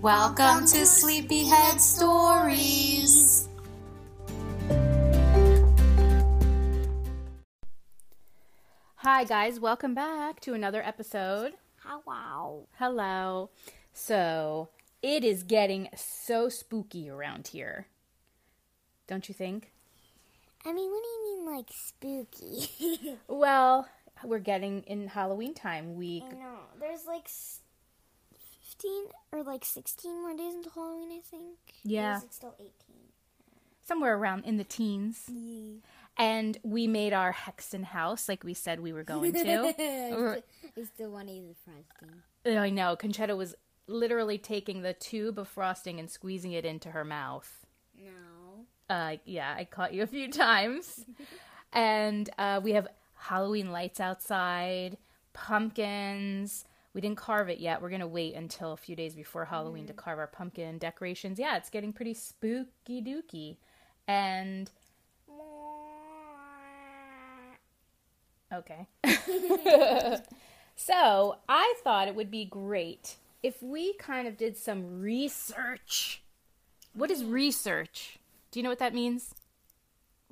Welcome to Sleepyhead Stories. Hi, guys. Welcome back to another episode. Wow. Hello. So, it is getting so spooky around here. Don't you think? I mean, what do you mean, like spooky? Well, we're getting in Halloween time. We I know. There's like s- 15 or like 16 more days until Halloween, I think. Yeah. Or is it still 18? somewhere around in the teens. And we made our Hexen house like we said we were going to. I still want to use the frosting. I know. Conchetta was literally taking the tube of frosting and squeezing it into her mouth. No. Uh, yeah, I caught you a few times. and uh, we have Halloween lights outside, pumpkins. We didn't carve it yet. We're going to wait until a few days before Halloween to mm. carve our pumpkin decorations. Yeah, it's getting pretty spooky dooky. And Okay. so I thought it would be great if we kind of did some research. What is mm. research? Do you know what that means?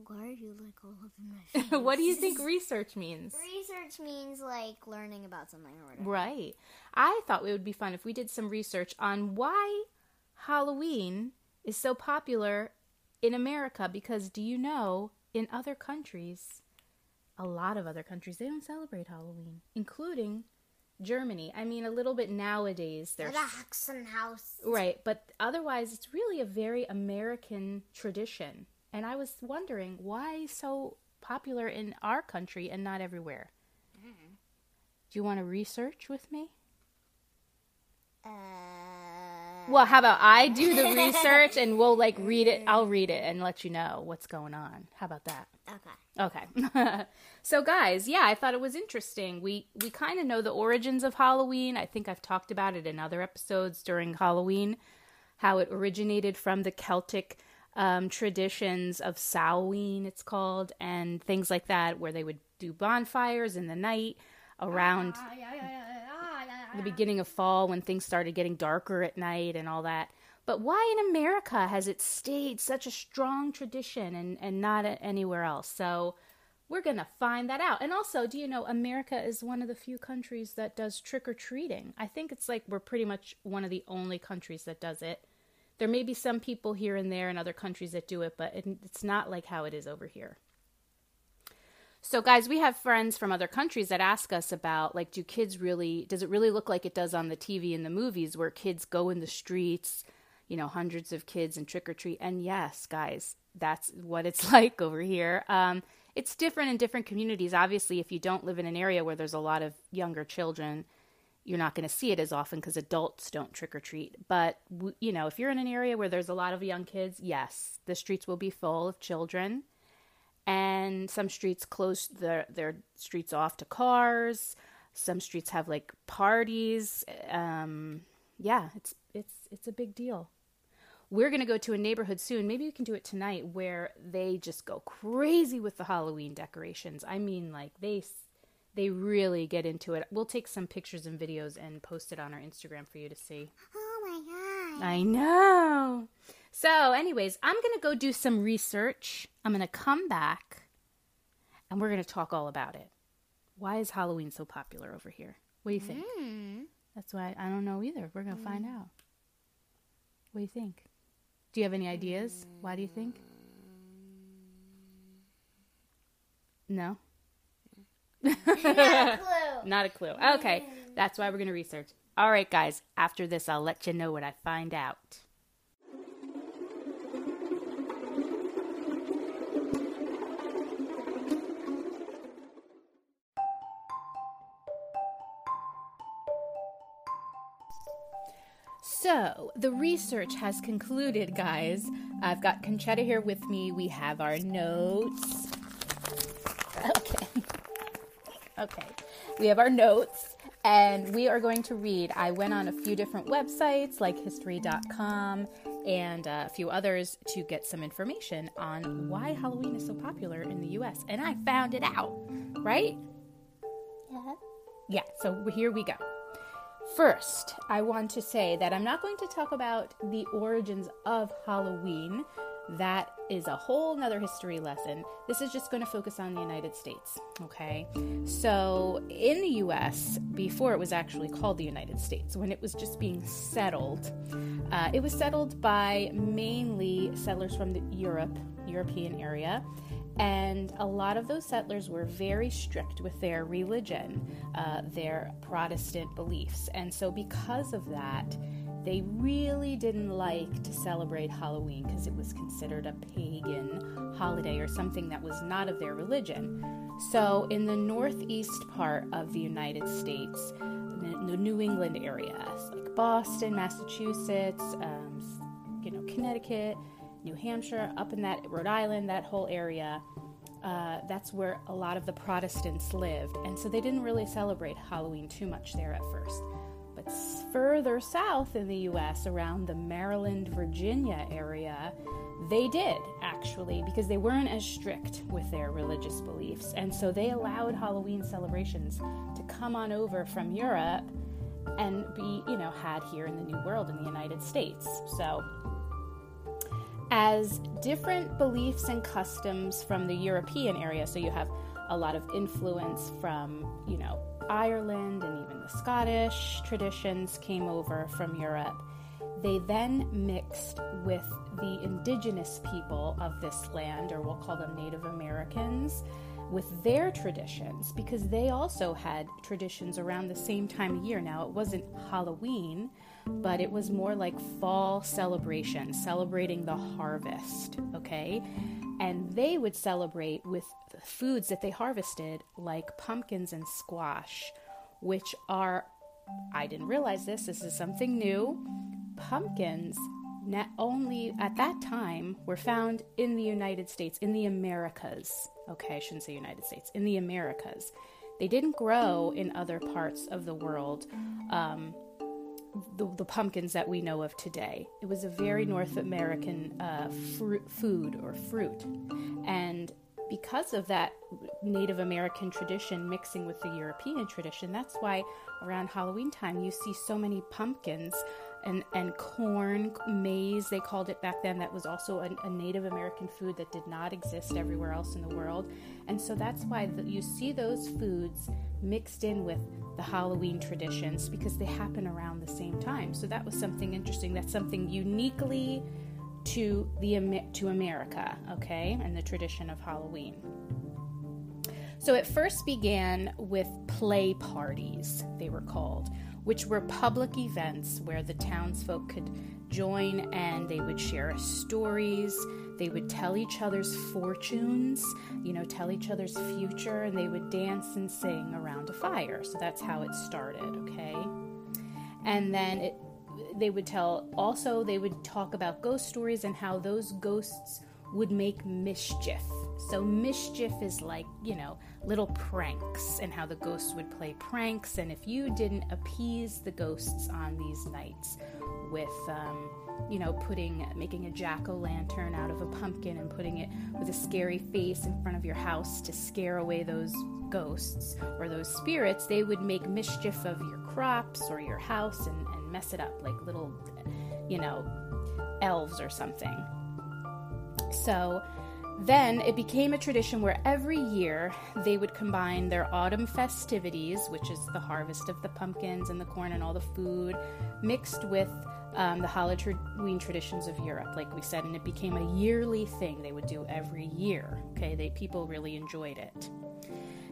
Why are you like all over my what do you think research means? Research means like learning about something or whatever. Right. I thought it would be fun if we did some research on why Halloween is so popular in America because do you know in other countries a lot of other countries they don't celebrate Halloween, including Germany. I mean a little bit nowadays they're The Hexen House. Right, but otherwise, it's really a very American tradition. And I was wondering why so popular in our country and not everywhere. Do you want to research with me? Uh, Well, how about I do the research and we'll like read it. I'll read it and let you know what's going on. How about that? okay. Okay. so guys, yeah, I thought it was interesting. We we kind of know the origins of Halloween. I think I've talked about it in other episodes during Halloween, how it originated from the Celtic um, traditions of Samhain, it's called, and things like that, where they would do bonfires in the night around the beginning of fall when things started getting darker at night and all that. But why in America has it stayed such a strong tradition and, and not anywhere else? So we're going to find that out. And also, do you know America is one of the few countries that does trick or treating? I think it's like we're pretty much one of the only countries that does it. There may be some people here and there in other countries that do it, but it, it's not like how it is over here. So, guys, we have friends from other countries that ask us about like, do kids really, does it really look like it does on the TV and the movies where kids go in the streets, you know, hundreds of kids and trick or treat? And yes, guys, that's what it's like over here. Um, it's different in different communities. Obviously, if you don't live in an area where there's a lot of younger children, you're not going to see it as often because adults don't trick or treat. But, you know, if you're in an area where there's a lot of young kids, yes, the streets will be full of children and some streets close their their streets off to cars. Some streets have like parties. Um, yeah, it's it's it's a big deal. We're gonna go to a neighborhood soon. Maybe we can do it tonight, where they just go crazy with the Halloween decorations. I mean, like they they really get into it. We'll take some pictures and videos and post it on our Instagram for you to see. Oh my god. I know. So, anyways, I'm going to go do some research. I'm going to come back and we're going to talk all about it. Why is Halloween so popular over here? What do you think? Hmm. That's why I don't know either. We're going to find hmm. out. What do you think? Do you have any ideas? Why do you think? Hmm. No? Clue. Not a clue. Okay, that's why we're going to research. All right, guys, after this, I'll let you know what I find out. So, the research has concluded, guys. I've got Conchetta here with me. We have our notes. Okay. Okay. We have our notes and we are going to read. I went on a few different websites like history.com and a few others to get some information on why Halloween is so popular in the US. And I found it out, right? Yeah. Yeah, so here we go. First, I want to say that I'm not going to talk about the origins of Halloween. That is a whole nother history lesson. This is just going to focus on the United States, okay? So, in the US, before it was actually called the United States, when it was just being settled, uh, it was settled by mainly settlers from the Europe, European area and a lot of those settlers were very strict with their religion, uh, their Protestant beliefs. And so, because of that, they really didn't like to celebrate Halloween because it was considered a pagan holiday or something that was not of their religion. So, in the northeast part of the United States, the New England area, like Boston, Massachusetts, um, you know, Connecticut, New Hampshire, up in that Rhode Island, that whole area. Uh, that's where a lot of the Protestants lived, and so they didn't really celebrate Halloween too much there at first. But further south in the U.S., around the Maryland, Virginia area, they did actually because they weren't as strict with their religious beliefs, and so they allowed Halloween celebrations to come on over from Europe and be, you know, had here in the New World in the United States. So as different beliefs and customs from the European area. So you have a lot of influence from, you know, Ireland and even the Scottish traditions came over from Europe. They then mixed with the indigenous people of this land, or we'll call them Native Americans, with their traditions because they also had traditions around the same time of year. Now, it wasn't Halloween, but it was more like fall celebration, celebrating the harvest, okay? And they would celebrate with foods that they harvested, like pumpkins and squash, which are, I didn't realize this, this is something new. Pumpkins not only at that time were found in the United States, in the Americas. Okay, I shouldn't say United States, in the Americas. They didn't grow in other parts of the world. Um, the, the, pumpkins that we know of today. It was a very North American uh, fruit, food or fruit. And because of that Native American tradition mixing with the European tradition, that's why around Halloween time you see so many pumpkins and, and corn, maize, they called it back then. That was also a, a, Native American food that did not exist everywhere else in the world. And so that's why the, you see those foods mixed in with the Halloween traditions because they happen around the same time. So that was something interesting. That's something uniquely to the to America, okay, and the tradition of Halloween. So it first began with play parties, they were called, which were public events where the townsfolk could join and they would share stories, they would tell each other's fortunes, you know, tell each other's future, and they would dance and sing around a fire. So that's how it started, okay? And then it, they would tell, also, they would talk about ghost stories and how those ghosts would make mischief. So, mischief is like, you know, little pranks and how the ghosts would play pranks. And if you didn't appease the ghosts on these nights with, um, you know, putting, making a jack o' lantern out of a pumpkin and putting it with a scary face in front of your house to scare away those ghosts or those spirits, they would make mischief of your crops or your house and, and mess it up like little, you know, elves or something. So, then it became a tradition where every year they would combine their autumn festivities, which is the harvest of the pumpkins and the corn and all the food, mixed with um, the Halloween traditions of Europe, like we said, and it became a yearly thing they would do every year. Okay, they people really enjoyed it.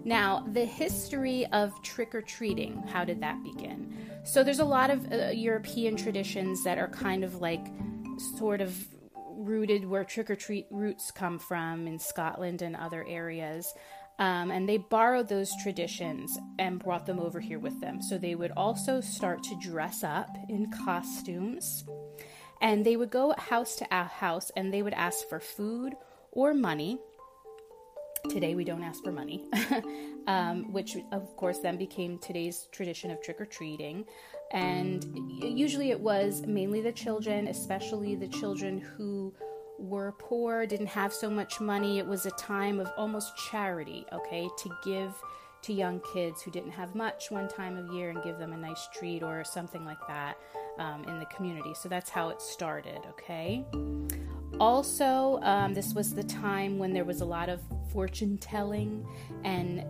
Now, the history of trick or treating, how did that begin? So, there's a lot of uh, European traditions that are kind of like sort of rooted where trick or treat roots come from in Scotland and other areas. Um, and they borrowed those traditions and brought them over here with them. So they would also start to dress up in costumes. And they would go house to house and they would ask for food or money. Today we don't ask for money, um, which of course then became today's tradition of trick or treating. And usually it was mainly the children, especially the children who were poor, didn't have so much money. It was a time of almost charity, okay, to give to young kids who didn't have much one time of year and give them a nice treat or something like that um, in the community. So that's how it started, okay? Also, um, this was the time when there was a lot of fortune telling and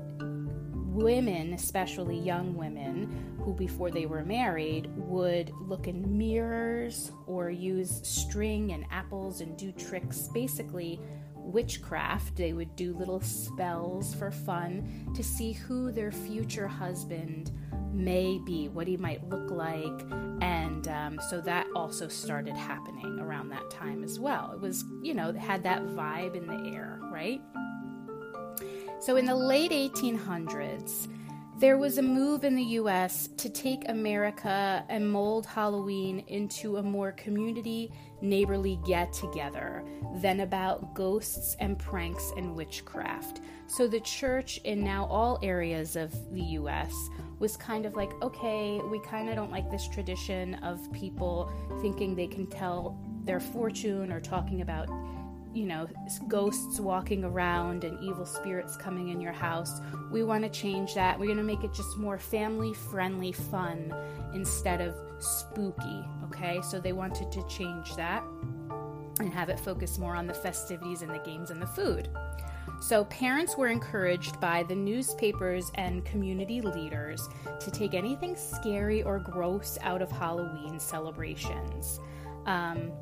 women, especially young women, who before they were married would look in mirrors or use string and apples and do tricks, basically witchcraft. They would do little spells for fun to see who their future husband may be, what he might look like. Um, so that also started happening around that time as well. It was, you know, had that vibe in the air, right? So, in the late 1800s, there was a move in the US to take America and mold Halloween into a more community, neighborly get together than about ghosts and pranks and witchcraft. So the church in now all areas of the US was kind of like, okay, we kind of don't like this tradition of people thinking they can tell their fortune or talking about you know, ghosts walking around and evil spirits coming in your house. We want to change that. We're going to make it just more family friendly fun instead of spooky, okay? So they wanted to change that and have it focus more on the festivities and the games and the food. So, parents were encouraged by the newspapers and community leaders to take anything scary or gross out of Halloween celebrations. Um,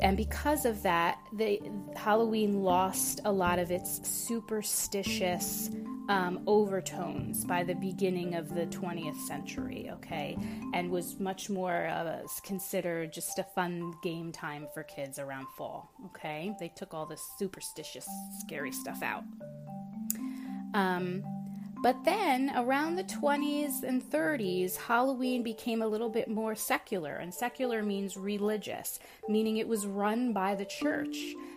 and because of that, the Halloween lost a lot of its superstitious um, overtones by the beginning of the 20th century, okay, and was much more uh, considered just a fun game time for kids around fall, okay. They took all the superstitious, scary stuff out. Um, but then around the 20s and 30s, Halloween became a little bit more secular, and secular means religious, meaning it was run by the church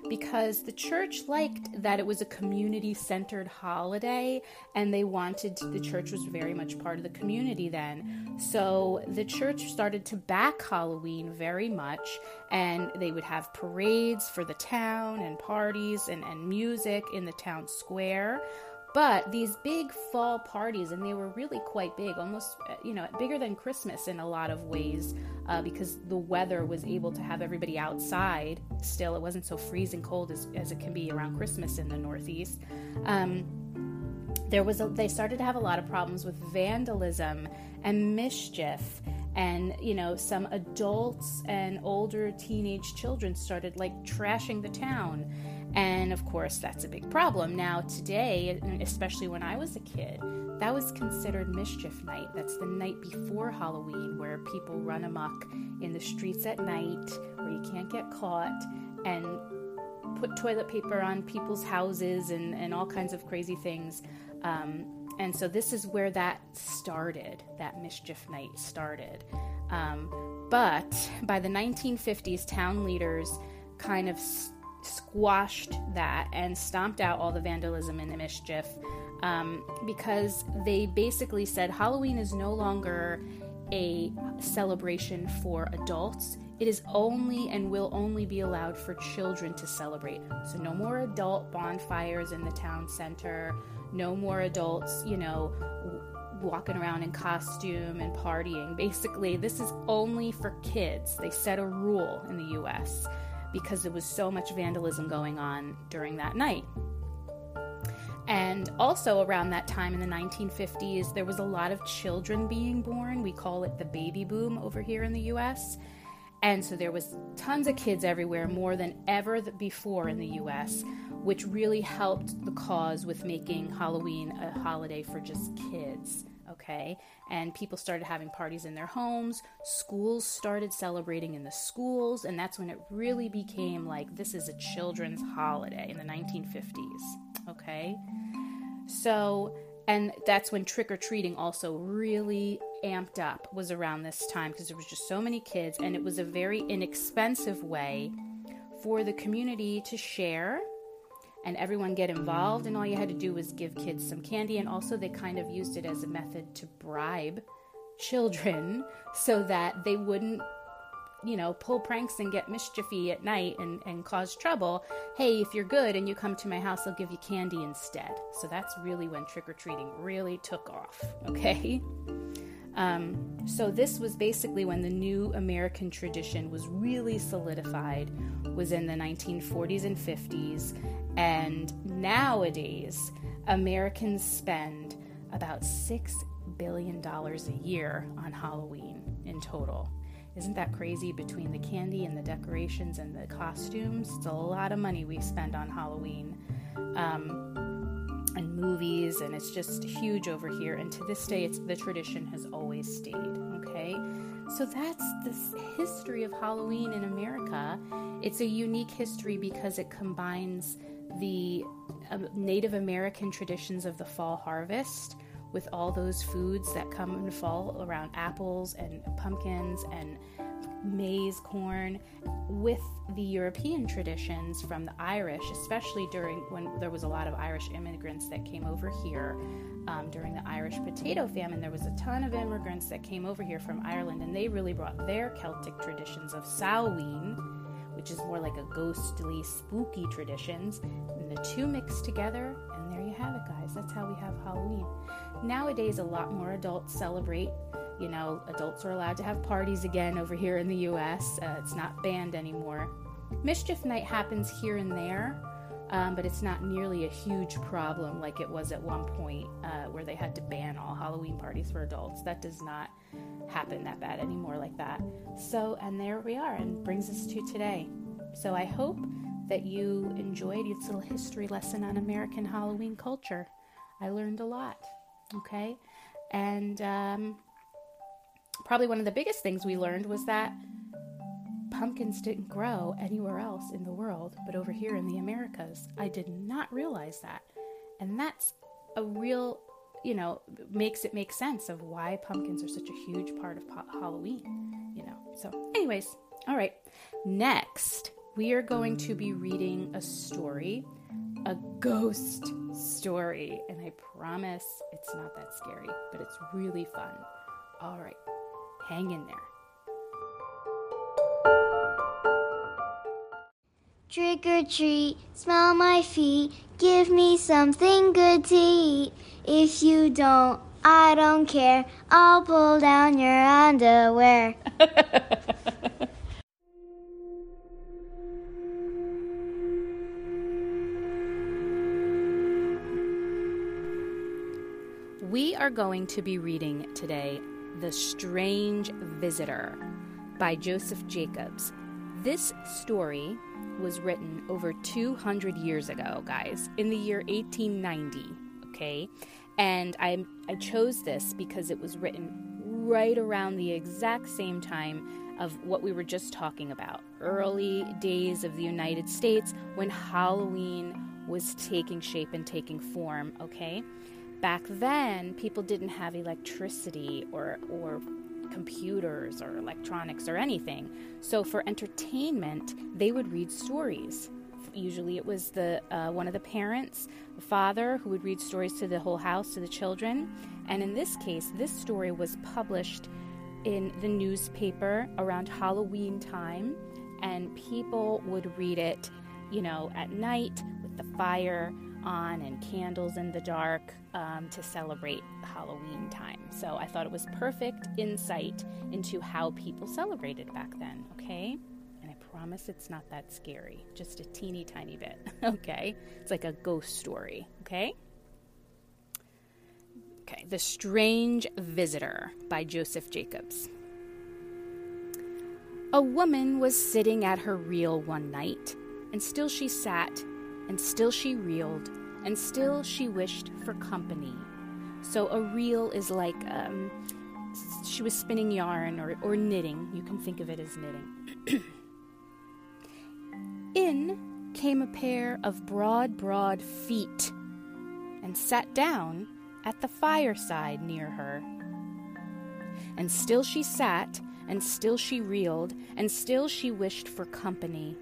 because the church liked that it was a community centered holiday and they wanted the church was very much part of the community then. So the church started to back Halloween very much and they would have parades for the town and parties and, and music in the town square. But these big fall parties, and they were really quite big, almost, uh, you know, bigger than Christmas in a lot of ways, uh, because the weather was able to have everybody outside. Still, it wasn't so freezing cold as, as it can be around Christmas in the Northeast. Um, there was a, they started to have a lot of problems with vandalism and mischief and you know some adults and older teenage children started like trashing the town and of course, that's a big problem. Now, today, especially when I was a kid, that was considered mischief night. That's the night before Halloween, where people run amok in the streets at night, where you can't get caught, and put toilet paper on people's houses and, and all kinds of crazy things. Um, and so, this is where that started, that mischief night started. Um, but by the 1950s, town leaders kind of squashed that and stomped out all the vandalism and the mischief um, because they basically said Halloween is no longer a celebration for adults. It is only and will only be allowed for children to celebrate. So, no more adult bonfires in the town center, no more adults, you know, walking around in costume and partying. Basically, this is only for kids. They set a rule in the US because there was so much vandalism going on during that night. And also around that time in the 1950s, there was a lot of children being born. We call it the baby boom over here in the US. And so there was tons of kids everywhere, more than ever before in the US, which really helped the cause with making Halloween a holiday for just kids okay? And people started having parties in their homes. Schools started celebrating in the schools, and that's when it really became like this is a children's holiday in the 1950s, okay? So, and that's when trick or treating also really amped up was around this time because there was just so many kids and it was a very inexpensive way for the community to share and everyone get involved and all you had to do was give kids some candy and also they kind of used it as a method to bribe children so that they wouldn't you know, pull pranks and get mischiefy at night and, and cause trouble, hey, if you're good and you come to my house, I'll give you candy instead. So that's really when trick or treating really took off, okay? Um, so this was basically when the new American tradition was really solidified, was in the 1940s and 50s, and nowadays Americans spend about six billion dollars a year on Halloween in total. Isn't that crazy between the candy and the decorations and the costumes? It's a lot of money we spend on Halloween um, movies, and it's just huge over here. And to this day, it's the tradition has always stayed. Okay, so that's this history of Halloween in America. It's a unique history because it combines the uh, Native American traditions of the fall harvest with all those foods that come in fall around apples and pumpkins and maize, corn, with the European traditions from the Irish, especially during when there was a lot of Irish immigrants that came over here um, during the Irish potato famine. There was a ton of immigrants that came over here from Ireland, and they really brought their Celtic traditions of Samhain, which is more like a ghostly, spooky traditions, and the two mixed together, and there you have it, guys. That's how we have Halloween. Nowadays, a lot more adults celebrate. You know, adults are allowed to have parties again over here in the US. Uh, it's not banned anymore. Mischief Night happens here and there, um, but it's not nearly a huge problem like it was at one point uh, where they had to ban all Halloween parties for adults. That does not happen that bad anymore like that. So, and there we are, and brings us to today. So, I hope that you enjoyed this little history lesson on American Halloween culture. I learned a lot. Okay. And um, probably one of the biggest things we learned was that pumpkins didn't grow anywhere else in the world but over here in the Americas. I did not realize that. And that's a real, you know, makes it make sense of why pumpkins are such a huge part of Halloween, you know. So, anyways, all right. Next, we are going to be reading a story a ghost story. And I promise it's not that scary, but it's really fun. All right, hang in there. Trick or treat, smell my feet, give me something good to eat. If you don't, I don't care, I'll pull down your underwear. We are going to be reading today The Strange Visitor by Joseph Jacobs. This story was written over 200 years ago, guys, in the year 1890, okay? And I, I chose this because it was written right around the exact same time of what we were just talking about early days of the United States when Halloween was taking shape and taking form, okay? Back then people didn't have electricity or or computers or electronics or anything. So for entertainment, they would read stories. Usually, it was the uh, one of the parents, the father, who would read stories to the whole house, to the children. And in this case, this story was published in the newspaper around Halloween time, and people would read it, you know, at night with the fire on and candles in the dark um, to celebrate Halloween time. So I thought it was perfect insight into how people celebrated back then, okay? And I promise it's not that scary, just a teeny tiny bit, okay? It's like a ghost story, okay? Okay, The Strange Visitor by Joseph Jacobs. A woman was sitting at her reel one night, and still she sat and still she reeled, and still she wished for company. So a reel is like um, she was spinning yarn or, or knitting. You can think of it as knitting. In came a pair of broad, broad feet. and sat down at the fireside near her. And still she sat, and still she reeled, and still she wished for company.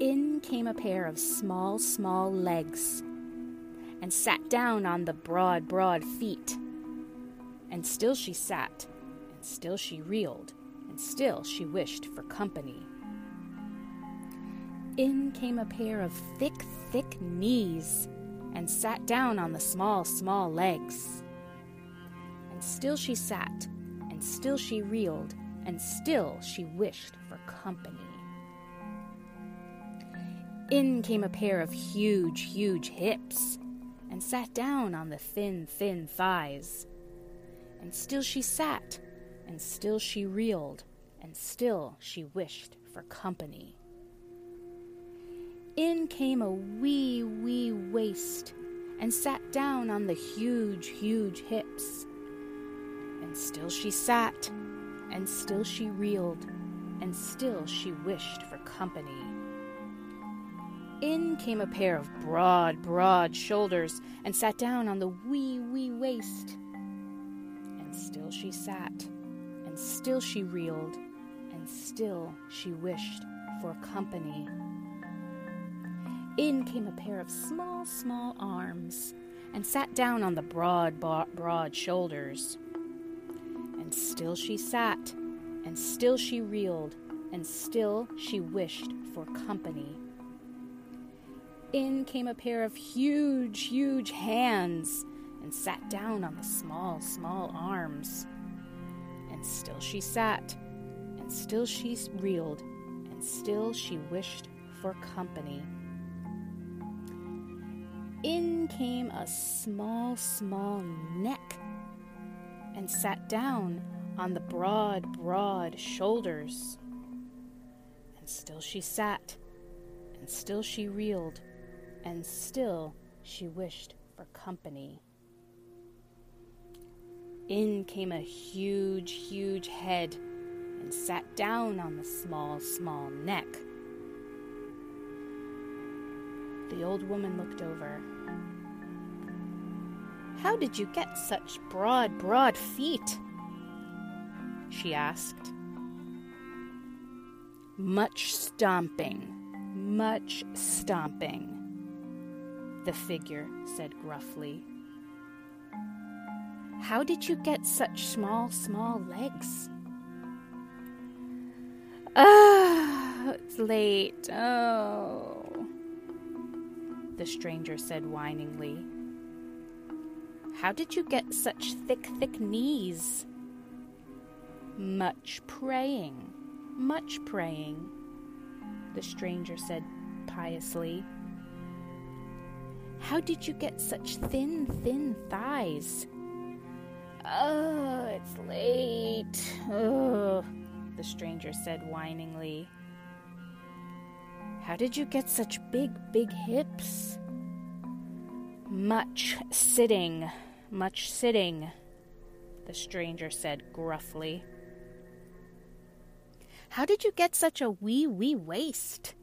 In came a pair of small, small legs, and sat down on the broad, broad feet. And still she sat, and still she reeled, and still she wished for company. In came a pair of thick, thick knees, and sat down on the small, small legs. And still she sat, and still she reeled, and still she wished for company. In came a pair of huge, huge hips, and sat down on the thin, thin thighs. And still she sat, and still she reeled, and still she wished for company. In came a wee, wee waist, and sat down on the huge, huge hips. And still she sat, and still she reeled, and still she wished for company. In came a pair of broad, broad shoulders, and sat down on the wee, wee waist. And still she sat, and still she reeled, and still she wished for company. In came a pair of small, small arms, and sat down on the broad, broad shoulders. And still she sat, and still she reeled, and still she wished for company. In came a pair of huge, huge hands, and sat down on the small, small arms. And still she sat, and still she reeled, and still she wished for company in came a small, small neck and sat down on the broad, broad shoulders. And still she sat, and still she reeled, and still she wished for company. In came a huge, huge head and sat down on the small, small neck. The old woman looked over. How did you get such broad, broad feet? She asked. Much stomping, much stomping, the figure said gruffly. How did you get such small, small legs? Ah, it's late. Oh the stranger said whiningly. How did you get such thick, thick knees? Much praying, much praying, the stranger said piously. How did you get such thin, thin thighs? Oh, it's late. Oh, the stranger said whiningly. How did you get such big, big hips? Much sitting, much sitting, the stranger said gruffly. How did you get such a wee, wee waist?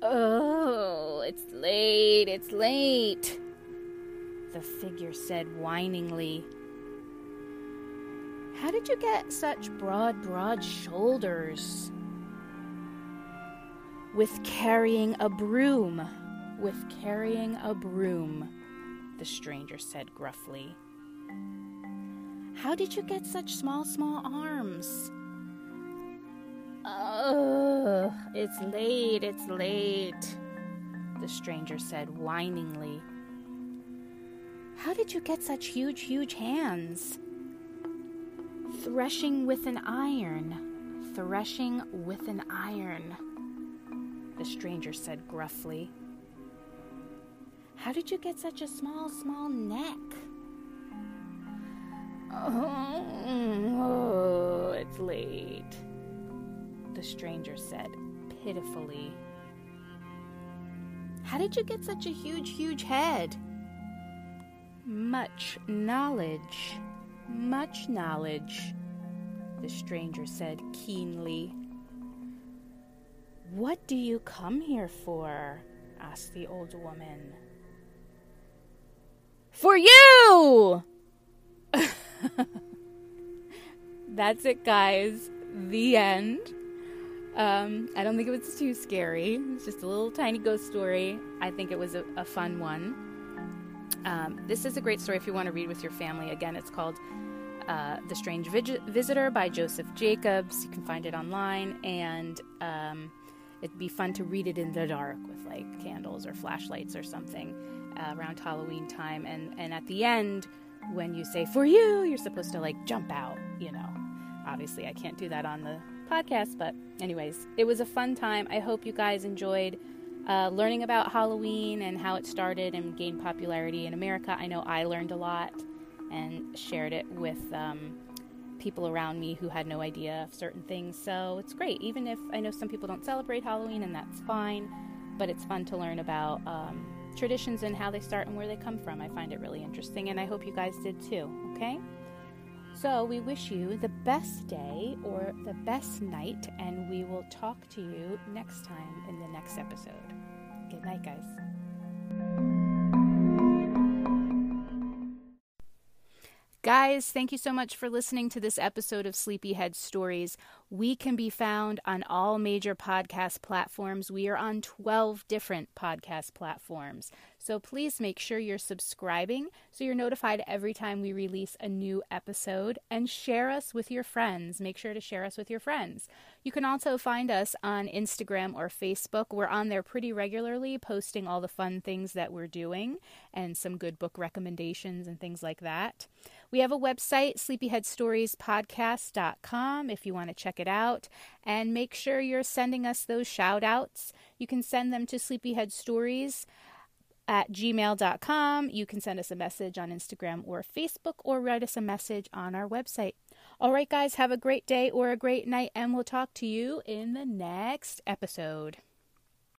Oh, it's late, it's late, the figure said whiningly. How did you get such broad, broad shoulders? with carrying a broom. With carrying a broom, the stranger said gruffly. How did you get such small, small arms? Oh, it's late, it's late, the stranger said whiningly. How did you get such huge, huge hands? Threshing with an iron, threshing with an iron the stranger said gruffly. How did you get such a small, small neck? Oh, it's late, the stranger said pitifully. How did you get such a huge, huge head? Much knowledge, much knowledge, the stranger said keenly. What do you come here for? asked the old woman. For you! That's it, guys. The end. Um, I don't think it was too scary. It's just a little tiny ghost story. I think it was a, a fun one. Um, this is a great story if you want to read with your family. Again, it's called uh, The Strange Visitor by Joseph Jacobs. You can find it online, and um, it'd be fun to read it in the dark with like candles or flashlights or something uh, around Halloween time. And, and at the end, when you say for you, you're supposed to like jump out, you know. Obviously, I can't do that on the podcast, but, anyways, it was a fun time. I hope you guys enjoyed uh, learning about Halloween and how it started and gained popularity in America. I know I learned a lot and shared it with um, people around me who had no idea of certain things. So it's great, even if I know some people don't celebrate Halloween, and that's fine, but it's fun to learn about um, traditions and how they start and where they come from. I find it really interesting, and I hope you guys did too, okay? So we wish you the best day or the best night, and we will talk to you next time in the next episode. Good night, guys. Guys, thank you so much for listening to this episode of Sleepyhead Stories. We can be found on all major podcast platforms. We are on 12 different podcast platforms. So please make sure you're subscribing so you're notified every time we release a new episode and share us with your friends. Make sure to share us with your friends. You can also find us on Instagram or Facebook. We're on there pretty regularly, posting all the fun things that we're doing and some good book recommendations and things like that. We have a website, sleepyheadstoriespodcast.com, if you want to check it out. And make sure you're sending us those shout outs. You can send them to Sleepyhead Stories at gmail.com. You can send us a message on Instagram or Facebook or write us a message on our website. All right, guys, have a great day or a great night, and we'll talk to you in the next episode.